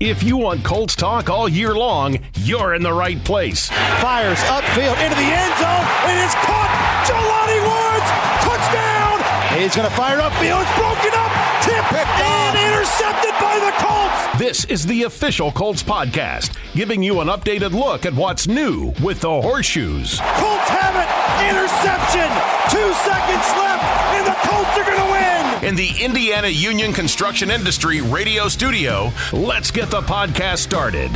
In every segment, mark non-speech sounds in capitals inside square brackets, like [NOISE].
If you want Colts talk all year long, you're in the right place. Fires upfield into the end zone. It is caught. Jelani Woods, touchdown. He's going to fire upfield. It's broken up. Tip and intercepted by the Colts. This is the official Colts podcast, giving you an updated look at what's new with the horseshoes. Colts have it. Interception. Two seconds left, and the Colts are going to win. In the Indiana Union Construction Industry radio studio, let's get the podcast started.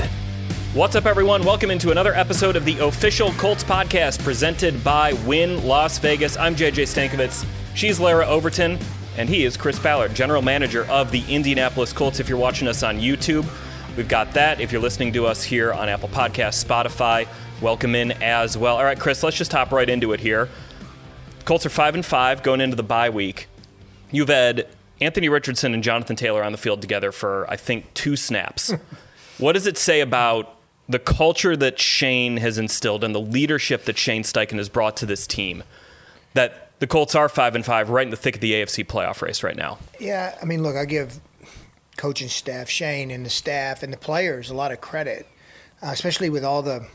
What's up, everyone? Welcome into another episode of the official Colts podcast presented by Wynn Las Vegas. I'm JJ Stankevitz. She's Larra Overton, and he is Chris Ballard, general manager of the Indianapolis Colts. If you're watching us on YouTube, we've got that. If you're listening to us here on Apple Podcasts, Spotify, welcome in as well. All right, Chris, let's just hop right into it here. Colts are five and five going into the bye week. You've had Anthony Richardson and Jonathan Taylor on the field together for, I think, two snaps. [LAUGHS] what does it say about the culture that Shane has instilled and the leadership that Shane Steichen has brought to this team that the Colts are five and five, right in the thick of the AFC playoff race right now? Yeah, I mean, look, I give coaching staff, Shane and the staff and the players a lot of credit, uh, especially with all the,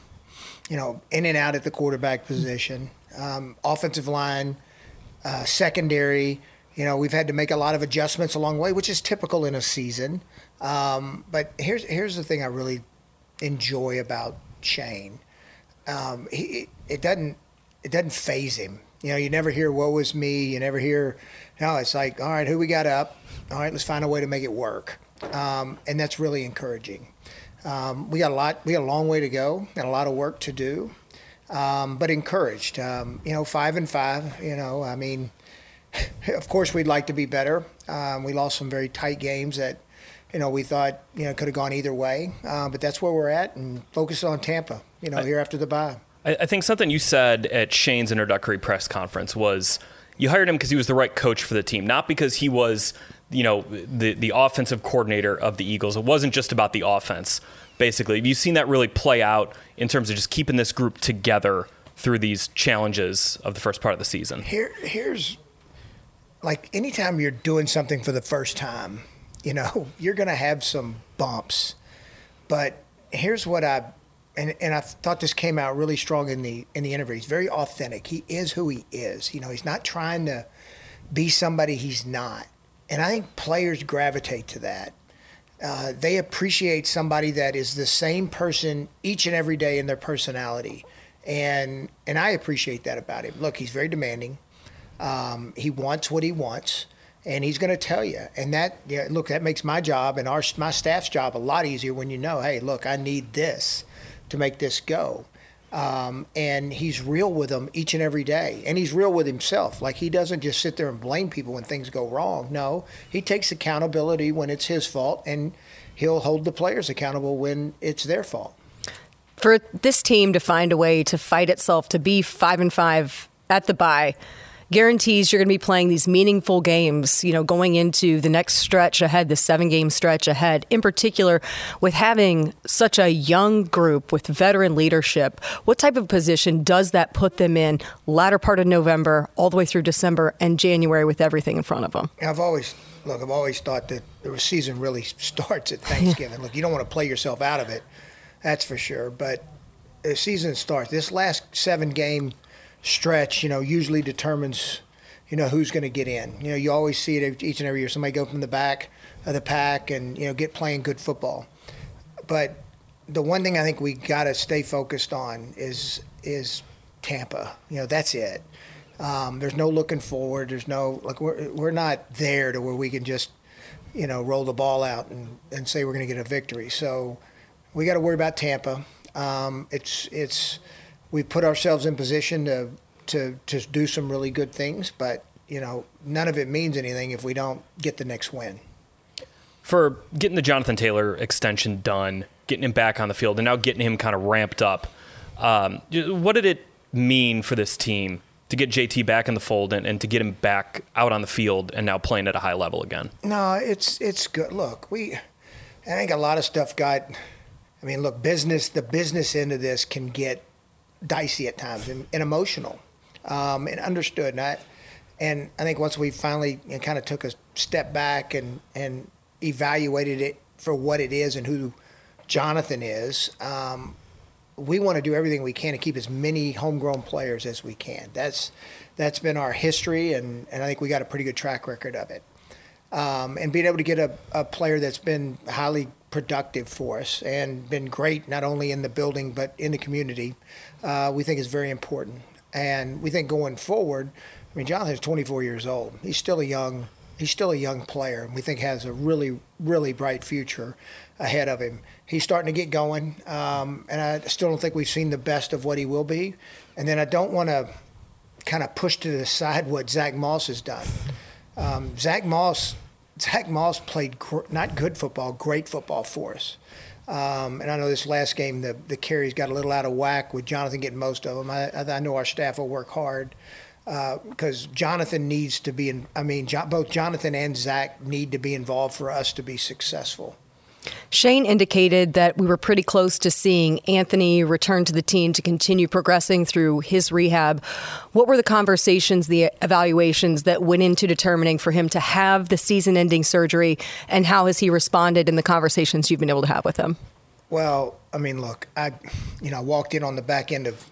you know, in and out at the quarterback position, um, offensive line, uh, secondary you know, we've had to make a lot of adjustments along the way, which is typical in a season. Um, but here's here's the thing I really enjoy about Shane. Um, he, it doesn't it doesn't faze him. You know, you never hear "Woe was me." You never hear, no. It's like, all right, who we got up? All right, let's find a way to make it work, um, and that's really encouraging. Um, we got a lot. We got a long way to go. and a lot of work to do, um, but encouraged. Um, you know, five and five. You know, I mean [LAUGHS] of course, we'd like to be better. Um, we lost some very tight games that, you know, we thought you know could have gone either way. Uh, but that's where we're at, and focus on Tampa. You know, I, here after the bye. I, I think something you said at Shane's introductory press conference was you hired him because he was the right coach for the team, not because he was, you know, the the offensive coordinator of the Eagles. It wasn't just about the offense. Basically, have you seen that really play out in terms of just keeping this group together through these challenges of the first part of the season? Here, here's like anytime you're doing something for the first time, you know, [LAUGHS] you're going to have some bumps. But here's what I and, and I thought this came out really strong in the in the interview. He's very authentic. He is who he is. You know, he's not trying to be somebody he's not. And I think players gravitate to that. Uh, they appreciate somebody that is the same person each and every day in their personality. And and I appreciate that about him. Look, he's very demanding. Um, he wants what he wants, and he's going to tell you. And that, yeah, look, that makes my job and our my staff's job a lot easier when you know, hey, look, I need this to make this go. Um, and he's real with them each and every day. And he's real with himself. Like he doesn't just sit there and blame people when things go wrong. No, he takes accountability when it's his fault, and he'll hold the players accountable when it's their fault. For this team to find a way to fight itself to be five and five at the bye guarantees you're going to be playing these meaningful games, you know, going into the next stretch ahead, the seven game stretch ahead, in particular with having such a young group with veteran leadership. What type of position does that put them in latter part of November, all the way through December and January with everything in front of them? I've always look, I've always thought that the season really [LAUGHS] starts at Thanksgiving. look, you don't want to play yourself out of it, that's for sure. But the season starts. This last seven game stretch, you know, usually determines, you know, who's going to get in. You know, you always see it each and every year. Somebody go from the back of the pack and you know get playing good football. But the one thing I think we got to stay focused on is is Tampa. You know, that's it. Um, there's no looking forward. There's no like we're we're not there to where we can just you know roll the ball out and, and say we're going to get a victory. So we got to worry about Tampa. Um, it's it's we put ourselves in position to to to do some really good things, but you know, none of it means anything if we don't get the next win. For getting the Jonathan Taylor extension done, getting him back on the field, and now getting him kind of ramped up, um, what did it mean for this team to get JT back in the fold and, and to get him back out on the field and now playing at a high level again? No, it's it's good. Look, we I think a lot of stuff got. I mean, look, business. The business end of this can get dicey at times and, and emotional um, and understood. And I, and I think once we finally you know, kind of took a step back and, and evaluated it for what it is and who Jonathan is. Um, we want to do everything we can to keep as many homegrown players as we can. That's that's been our history, and, and I think we got a pretty good track record of it. Um, and being able to get a, a player that's been highly productive for us and been great not only in the building but in the community, uh, we think is very important. And we think going forward, I mean, Jonathan's 24 years old. He's still a young he's still a young player, and we think has a really really bright future ahead of him. He's starting to get going, um, and I still don't think we've seen the best of what he will be. And then I don't want to kind of push to the side what Zach Moss has done. Um, Zach Moss, Zach Moss played gr- not good football, great football for us. Um, and I know this last game, the, the carries got a little out of whack with Jonathan getting most of them. I, I know our staff will work hard because uh, Jonathan needs to be in. I mean, jo- both Jonathan and Zach need to be involved for us to be successful. Shane indicated that we were pretty close to seeing Anthony return to the team to continue progressing through his rehab. What were the conversations, the evaluations that went into determining for him to have the season ending surgery, and how has he responded in the conversations you've been able to have with him? Well, I mean, look, I, you know, I walked in on the back end of,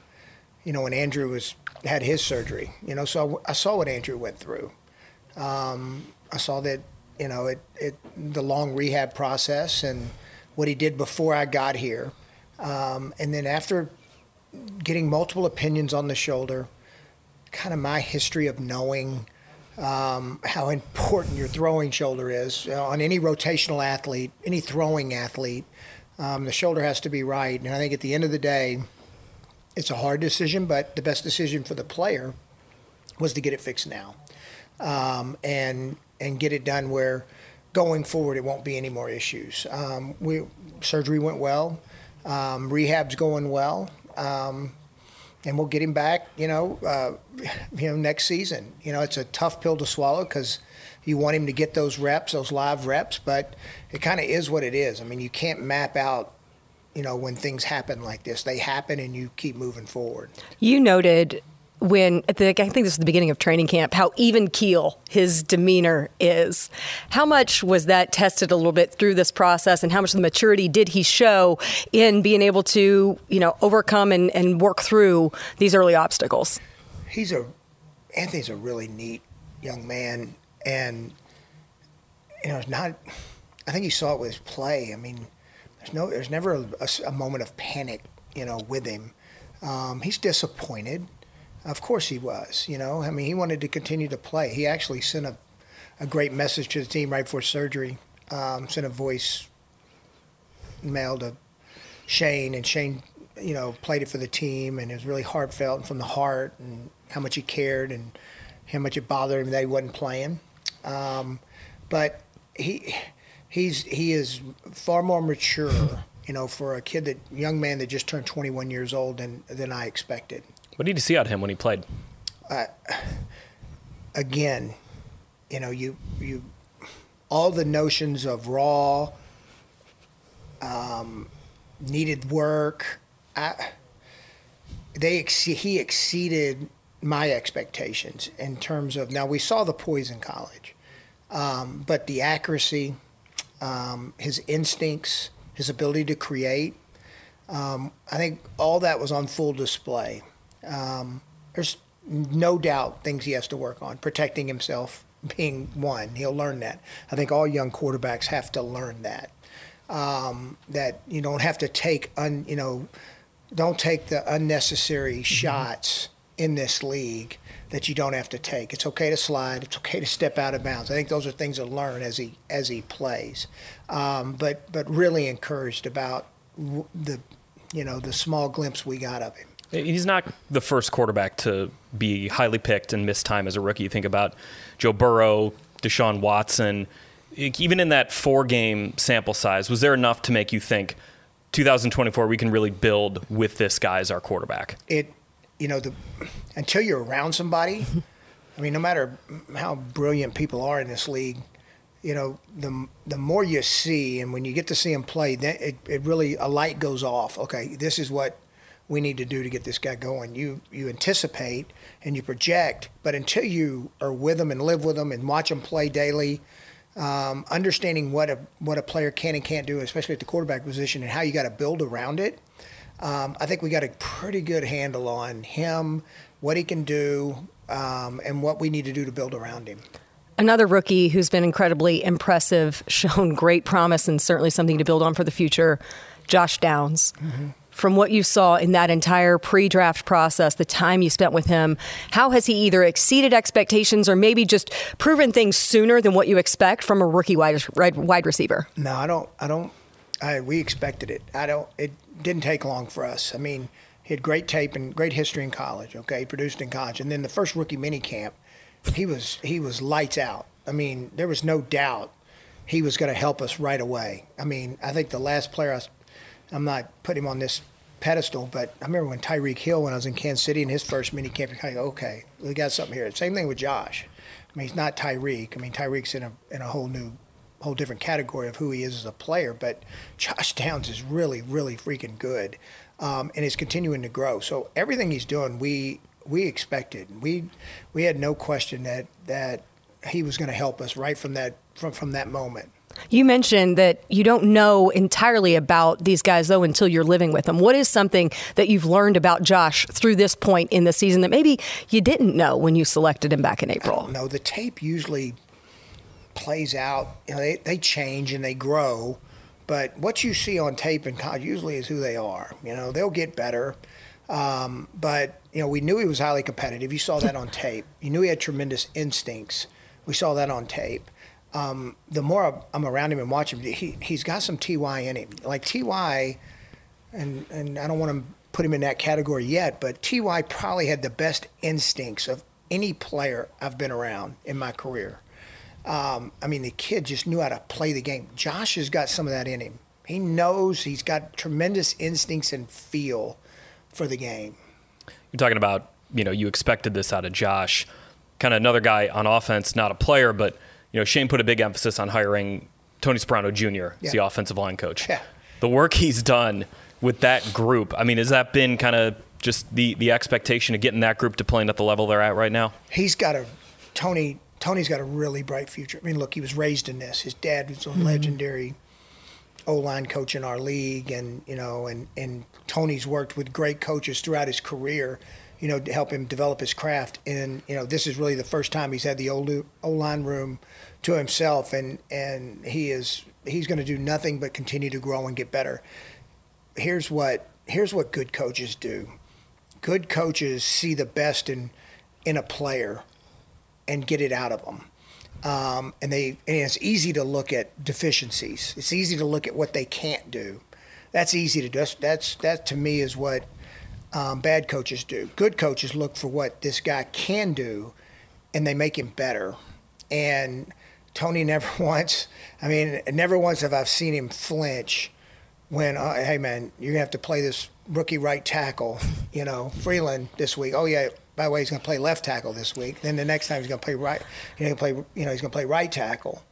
you know, when Andrew was had his surgery, you know, so I, I saw what Andrew went through. Um, I saw that you know, it, it the long rehab process and what he did before I got here. Um, and then after getting multiple opinions on the shoulder, kind of my history of knowing um, how important your throwing shoulder is you know, on any rotational athlete, any throwing athlete. Um, the shoulder has to be right. And I think at the end of the day, it's a hard decision, but the best decision for the player was to get it fixed now. Um, and and get it done where going forward it won't be any more issues. Um, we surgery went well, um, rehab's going well, um, and we'll get him back. You know, uh, you know next season. You know, it's a tough pill to swallow because you want him to get those reps, those live reps, but it kind of is what it is. I mean, you can't map out you know, when things happen like this. They happen and you keep moving forward. You noted when the, I think this is the beginning of training camp, how even keel his demeanor is. How much was that tested a little bit through this process, and how much of the maturity did he show in being able to, you know, overcome and, and work through these early obstacles? He's a Anthony's a really neat young man, and you know, it's not. I think he saw it with his play. I mean, there's no, there's never a, a, moment of panic, you know, with him. Um, he's disappointed of course he was. You know, I mean, he wanted to continue to play. He actually sent a, a great message to the team right before surgery. Um, sent a voice mail to Shane, and Shane, you know, played it for the team, and it was really heartfelt and from the heart, and how much he cared, and how much it bothered him that he wasn't playing. Um, but he he's he is far more mature, you know, for a kid that young man that just turned 21 years old than than I expected. What did you see out of him when he played? Uh, again, you know, you you all the notions of raw, um, needed work. I, they ex- he exceeded my expectations in terms of now we saw the poise in college, um, but the accuracy, um, his instincts, his ability to create. Um, I think all that was on full display. Um, there's no doubt things he has to work on, protecting himself being one. He'll learn that. I think all young quarterbacks have to learn that. Um, that you don't have to take un, you know, don't take the unnecessary mm-hmm. shots in this league that you don't have to take. It's okay to slide. It's okay to step out of bounds. I think those are things to learn as he as he plays. Um, but but really encouraged about the you know the small glimpse we got of him. He's not the first quarterback to be highly picked and miss time as a rookie. You think about Joe Burrow, Deshaun Watson. Even in that four game sample size, was there enough to make you think 2024 we can really build with this guy as our quarterback? It, you know, the until you're around somebody, I mean, no matter how brilliant people are in this league, you know, the the more you see, and when you get to see him play, then it, it really a light goes off. Okay, this is what we need to do to get this guy going. You you anticipate and you project, but until you are with them and live with them and watch them play daily, um, understanding what a what a player can and can't do, especially at the quarterback position, and how you got to build around it. Um, I think we got a pretty good handle on him, what he can do, um, and what we need to do to build around him. Another rookie who's been incredibly impressive, [LAUGHS] shown great promise, and certainly something to build on for the future, Josh Downs. Mm-hmm from what you saw in that entire pre draft process, the time you spent with him, how has he either exceeded expectations or maybe just proven things sooner than what you expect from a rookie wide, wide receiver? No, I don't. I don't. I, we expected it. I don't. It didn't take long for us. I mean, he had great tape and great history in college. Okay, he produced in college, and then the first rookie mini camp, he was he was lights out. I mean, there was no doubt he was going to help us right away. I mean, I think the last player I I'm not putting him on this pedestal, but I remember when Tyreek Hill, when I was in Kansas City in his first mini camp, kind of okay, we got something here. Same thing with Josh. I mean, he's not Tyreek. I mean, Tyreek's in a in a whole new, whole different category of who he is as a player. But [LAUGHS] Josh Downs is really, really freaking good, um, and is continuing to grow. So everything he's doing, we we expected. We we had no question that that he was going to help us right from that from from that moment. You mentioned that you don't know entirely about these guys, though, until you're living with them. What is something that you've learned about Josh through this point in the season that maybe you didn't know when you selected him back in April? No, the tape usually plays out. You know, they, they change and they grow, but what you see on tape in college usually is who they are. You know, they'll get better. Um, but you know, we knew he was highly competitive. You saw that on tape. You knew he had tremendous instincts. We saw that on tape um, the more I'm around him and watch him, he he's got some Ty in him. Like Ty, and and I don't want to put him in that category yet, but Ty probably had the best instincts of any player I've been around in my career. Um, I mean, the kid just knew how to play the game. Josh has got some of that in him. He knows he's got tremendous instincts and feel for the game. You're talking about, you know, you expected this out of Josh. Kind of another guy on offense, not a player, but you know, Shane put a big emphasis on hiring Tony Sparano Jr. as the offensive line coach. Yeah. The work he's done with that group, I mean, has that been kind of just the, the expectation of getting that group to playing at the level they're at right now? He's got a Tony. Tony's got a really bright future. I mean, look, he was raised in this. His dad was a mm-hmm. legendary O line coach in our league, and you know, and and Tony's worked with great coaches throughout his career you know, to help him develop his craft. And you know, this is really the first time he's had the O line room to himself, and and he is he's going to do nothing but continue to grow and get better. Here's what here's what good coaches do. Good coaches see the best in in a player and get it out of them. Um, and they and it's easy to look at deficiencies. It's easy to look at what they can't do. That's easy to do. That's, that's that to me is what um, bad coaches do. Good coaches look for what this guy can do, and they make him better. And Tony [LAUGHS] never once, I mean, never once have I seen him flinch when, uh, hey man, you're gonna have to play this rookie right tackle, [LAUGHS] you know, Freeland this week. Oh yeah, by the way, he's gonna play left tackle this week. Then the next time he's gonna play right, you know, play, you know, he's gonna play right tackle.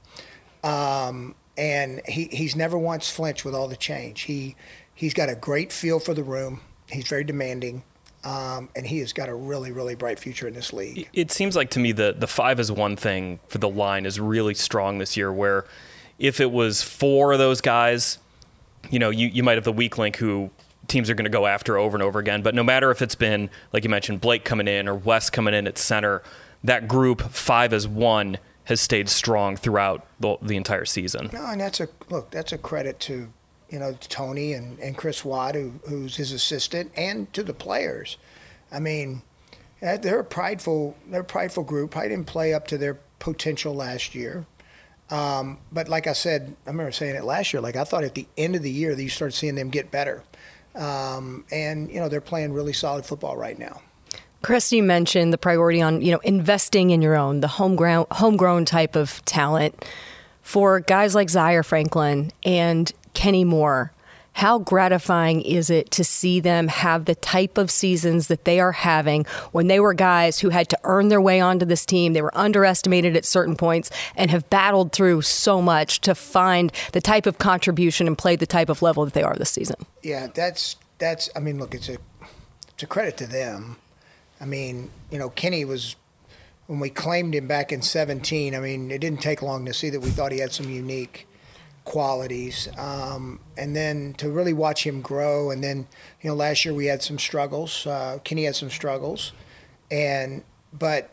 Um, and he, he's never once flinched with all the change. He he's got a great feel for the room. He's very demanding. Um, and he has got a really, really bright future in this league. It seems like to me the the five is one thing for the line is really strong this year. Where if it was four of those guys, you know, you, you might have the weak link who teams are going to go after over and over again. But no matter if it's been like you mentioned Blake coming in or West coming in at center, that group five as one has stayed strong throughout the, the entire season. No, and that's a look. That's a credit to you know, Tony and, and Chris Watt, who, who's his assistant, and to the players. I mean, uh, they're a prideful, they're a prideful group. I didn't play up to their potential last year. Um, but like I said, I remember saying it last year. Like I thought at the end of the year that you start seeing them get better, um, and you know they're playing really solid football right now. Chris, you mentioned the priority on you know investing in your own, the homegrown homegrown type of talent for guys like Zaire Franklin and Kenny Moore. How gratifying is it to see them have the type of seasons that they are having when they were guys who had to earn their way onto this team? They were underestimated at certain points and have battled through so much to find the type of contribution and play the type of level that they are this season. Yeah, that's that's. I mean, look, it's a it's a credit to them. I mean, you know, Kenny was when we claimed him back in 17, I mean, it didn't take long to see that we thought he had some unique qualities. Um, and then to really watch him grow. And then, you know, last year we had some struggles. Uh, Kenny had some struggles. And, but,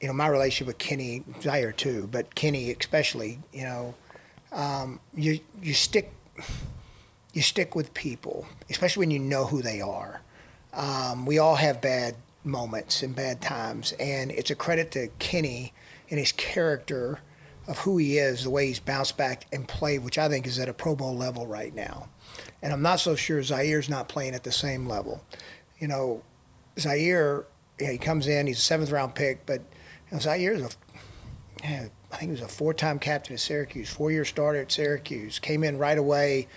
you know, my relationship with Kenny, Zaire too, but Kenny especially, you know, um, you, you stick, you stick with people, especially when you know who they are. Um, we all have bad moments and bad times, and it's a credit to Kenny and his character of who he is, the way he's bounced back and played, which I think is at a Pro Bowl level right now. And I'm not so sure Zaire's not playing at the same level. You know, Zaire, yeah, he comes in, he's a seventh round pick, but you know, Zaire's a, yeah, I think he was a four time captain at Syracuse, four year starter at Syracuse, came in right away,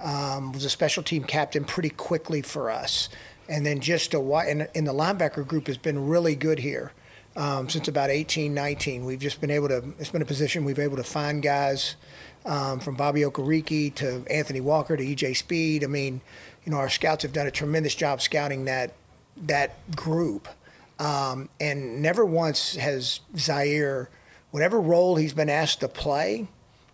um, was a special team captain pretty quickly for us. And then just a and, and the linebacker group has been really good here um, since about 18, 19. We've just been able to, it's been a position we've been able to find guys um, from Bobby Okereke to Anthony Walker to EJ Speed. I mean, you know, our scouts have done a tremendous job scouting that that group. Um, and never once has Zaire, whatever role he's been asked to play,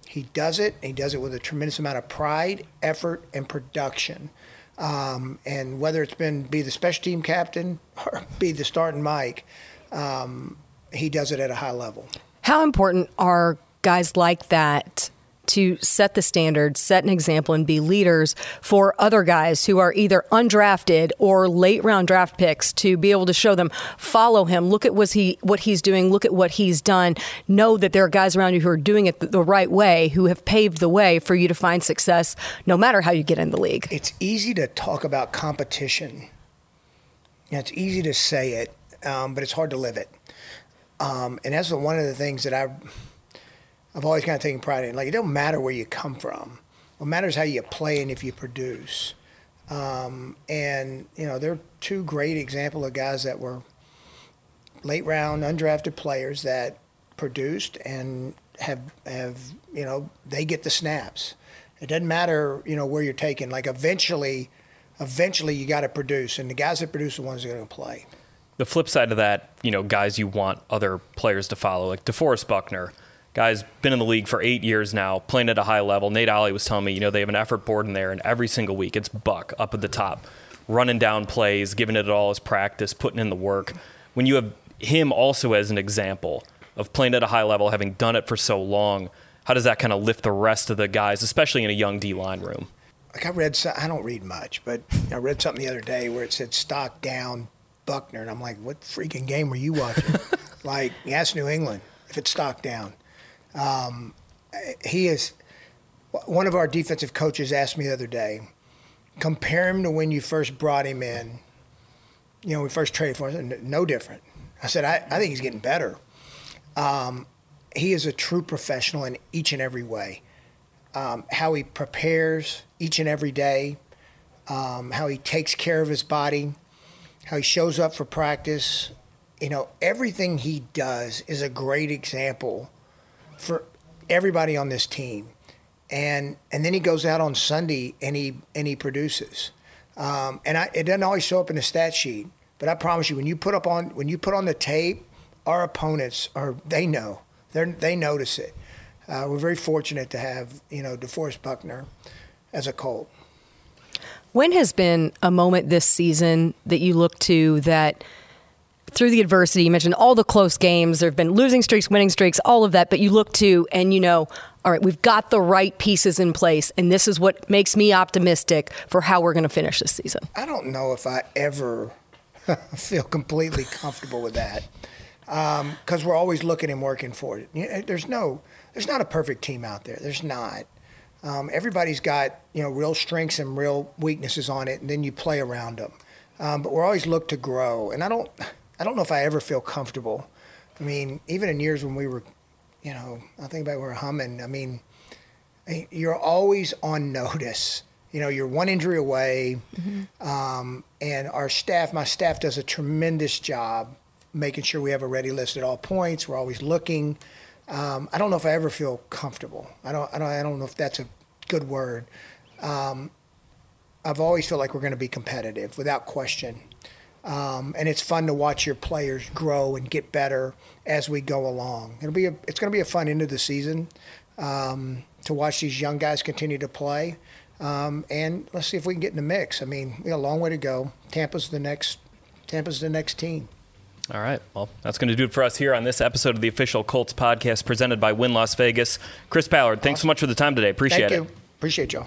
he does it. He does it with a tremendous amount of pride, effort, and production. Um, and whether it's been be the special team captain or [LAUGHS] be the starting Mike, um, he does it at a high level. How important are guys like that to set the standard, set an example, and be leaders for other guys who are either undrafted or late round draft picks to be able to show them, follow him, look at what he what he's doing, look at what he's done, know that there are guys around you who are doing it the right way, who have paved the way for you to find success, no matter how you get in the league. It's easy to talk about competition. You know, it's easy to say it, um, but it's hard to live it. Um, and that's one of the things that I I've always kind of taken pride in. Like, it don't matter where you come from. What matters how you play and if you produce. Um, and, you know, they're two great examples of guys that were late round, undrafted players that produced and have, have you know, they get the snaps. It doesn't matter, you know, where you're taking. Like, eventually, eventually you got to produce. And the guys that produce are the ones that are going to play. The flip side of that, you know, guys you want other players to follow, like DeForest Buckner – Guy's been in the league for eight years now, playing at a high level. Nate Ollie was telling me, you know, they have an effort board in there, and every single week it's Buck up at the top, running down plays, giving it all as practice, putting in the work. When you have him also as an example of playing at a high level, having done it for so long, how does that kind of lift the rest of the guys, especially in a young D line room? Like I read, I don't read much, but I read something the other day where it said stock down Buckner, and I'm like, what freaking game were you watching? [LAUGHS] like, yes, New England if it's stock down. Um, he is one of our defensive coaches asked me the other day, compare him to when you first brought him in. You know, we first traded for him. No different. I said, I, I think he's getting better. Um, he is a true professional in each and every way. Um, how he prepares each and every day, um, how he takes care of his body, how he shows up for practice. You know, everything he does is a great example for everybody on this team. And and then he goes out on Sunday and he and he produces. Um, and I, it doesn't always show up in the stat sheet, but I promise you, when you put up on when you put on the tape, our opponents are they know they they notice it. Uh, we're very fortunate to have you know DeForest Buckner as a Colt. When has been a moment this season that you look to that? through the adversity, you mentioned all the close games. There have been losing streaks, winning streaks, all of that. But you look to and you know, all right, we've got the right pieces in place, and this is what makes me optimistic for how we're going to finish this season. I don't know if I ever [LAUGHS] feel completely comfortable with that because um, we're always looking and working for it. There's no, there's not a perfect team out there. There's not. Um, everybody's got you know real strengths and real weaknesses on it, and then you play around them. Um, but we're always look to grow, and I don't. I don't know if I ever feel comfortable. I mean, even in years when we were, you know, I think about we were humming. I mean, you're always on [LAUGHS] notice. You know, you're one injury away, mm-hmm. um, and our staff, my staff, does a tremendous job making sure we have a ready list at all points. We're always looking. Um, I don't know if I ever feel comfortable. I don't. I don't. I don't know if that's a good word. Um, I've always felt like we're going to be competitive, without question. Um, and it's fun to watch your players grow and get better as we go along. It'll be a, it's going to be a fun end of the season um, to watch these young guys continue to play. Um, and let's see if we can get in the mix. I mean, we got a long way to go. Tampa's the next. Tampa's the next team. All right. Well, that's going to do it for us here on this episode of the official Colts podcast presented by Wynn Las Vegas. Chris Ballard, thanks so much for the time today. Appreciate Thank it. you. Appreciate y'all.